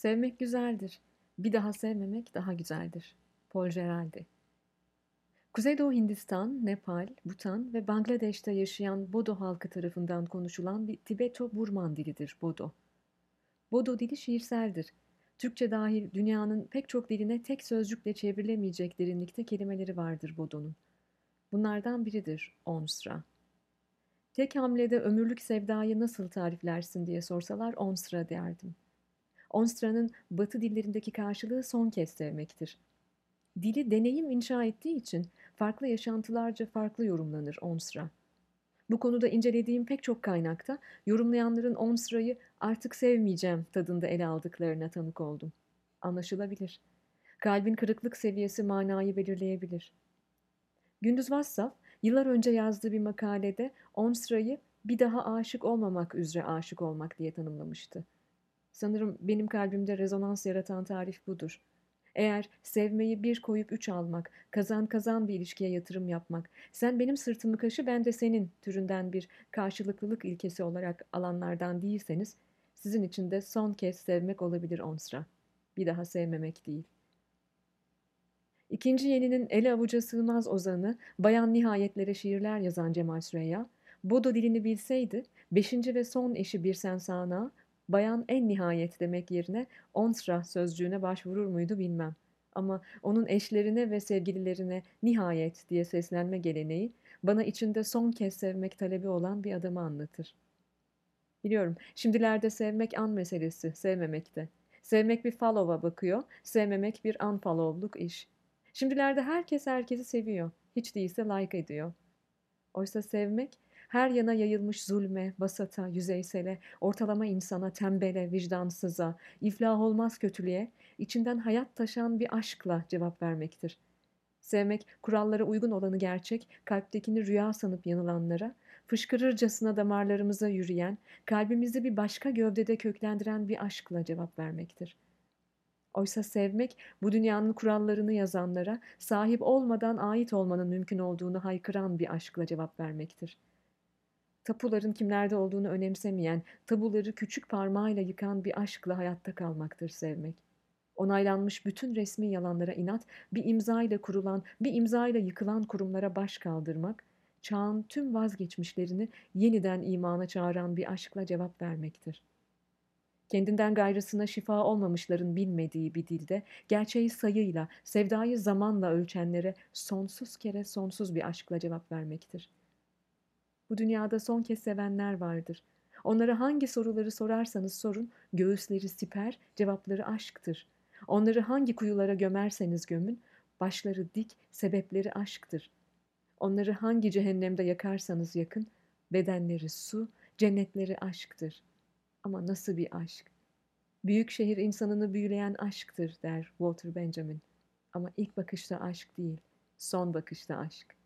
Sevmek güzeldir. Bir daha sevmemek daha güzeldir. Paul Geraldi Kuzeydoğu Hindistan, Nepal, Bhutan ve Bangladeş'te yaşayan Bodo halkı tarafından konuşulan bir Tibeto-Burman dilidir Bodo. Bodo dili şiirseldir. Türkçe dahil dünyanın pek çok diline tek sözcükle çevrilemeyecek derinlikte kelimeleri vardır Bodo'nun. Bunlardan biridir Onsra. Tek hamlede ömürlük sevdayı nasıl tariflersin diye sorsalar Onsra derdim. Onstra'nın batı dillerindeki karşılığı son kez sevmektir. Dili deneyim inşa ettiği için farklı yaşantılarca farklı yorumlanır Onsra. Bu konuda incelediğim pek çok kaynakta yorumlayanların Onsra'yı artık sevmeyeceğim tadında ele aldıklarına tanık oldum. Anlaşılabilir. Kalbin kırıklık seviyesi manayı belirleyebilir. Gündüz Vassaf, yıllar önce yazdığı bir makalede Onsra'yı bir daha aşık olmamak üzere aşık olmak diye tanımlamıştı. Sanırım benim kalbimde rezonans yaratan tarif budur. Eğer sevmeyi bir koyup üç almak, kazan kazan bir ilişkiye yatırım yapmak, sen benim sırtımı kaşı ben de senin türünden bir karşılıklılık ilkesi olarak alanlardan değilseniz, sizin için de son kez sevmek olabilir onsra. Bir daha sevmemek değil. İkinci yeninin ele avuca sığmaz ozanı, bayan nihayetlere şiirler yazan Cemal Süreyya, Bodo dilini bilseydi, beşinci ve son eşi bir sen sana, bayan en nihayet demek yerine onsra sözcüğüne başvurur muydu bilmem. Ama onun eşlerine ve sevgililerine nihayet diye seslenme geleneği bana içinde son kez sevmek talebi olan bir adamı anlatır. Biliyorum, şimdilerde sevmek an meselesi, sevmemekte. Sevmek bir follow'a bakıyor, sevmemek bir unfollow'luk iş. Şimdilerde herkes herkesi seviyor, hiç değilse like ediyor. Oysa sevmek her yana yayılmış zulme, basata, yüzeysele, ortalama insana, tembele, vicdansıza, iflah olmaz kötülüğe, içinden hayat taşan bir aşkla cevap vermektir. Sevmek, kurallara uygun olanı gerçek, kalptekini rüya sanıp yanılanlara, fışkırırcasına damarlarımıza yürüyen, kalbimizi bir başka gövdede köklendiren bir aşkla cevap vermektir. Oysa sevmek, bu dünyanın kurallarını yazanlara, sahip olmadan ait olmanın mümkün olduğunu haykıran bir aşkla cevap vermektir.'' Tapuların kimlerde olduğunu önemsemeyen, tabuları küçük parmağıyla yıkan bir aşkla hayatta kalmaktır sevmek. Onaylanmış bütün resmi yalanlara inat, bir imzayla kurulan, bir imzayla yıkılan kurumlara baş kaldırmak, çağın tüm vazgeçmişlerini yeniden imana çağıran bir aşkla cevap vermektir. Kendinden gayrısına şifa olmamışların bilmediği bir dilde, gerçeği sayıyla, sevdayı zamanla ölçenlere sonsuz kere sonsuz bir aşkla cevap vermektir.'' Bu dünyada son kez sevenler vardır. Onlara hangi soruları sorarsanız sorun, göğüsleri siper, cevapları aşktır. Onları hangi kuyulara gömerseniz gömün, başları dik, sebepleri aşktır. Onları hangi cehennemde yakarsanız yakın, bedenleri su, cennetleri aşktır. Ama nasıl bir aşk? Büyük şehir insanını büyüleyen aşktır der Walter Benjamin. Ama ilk bakışta aşk değil, son bakışta aşk.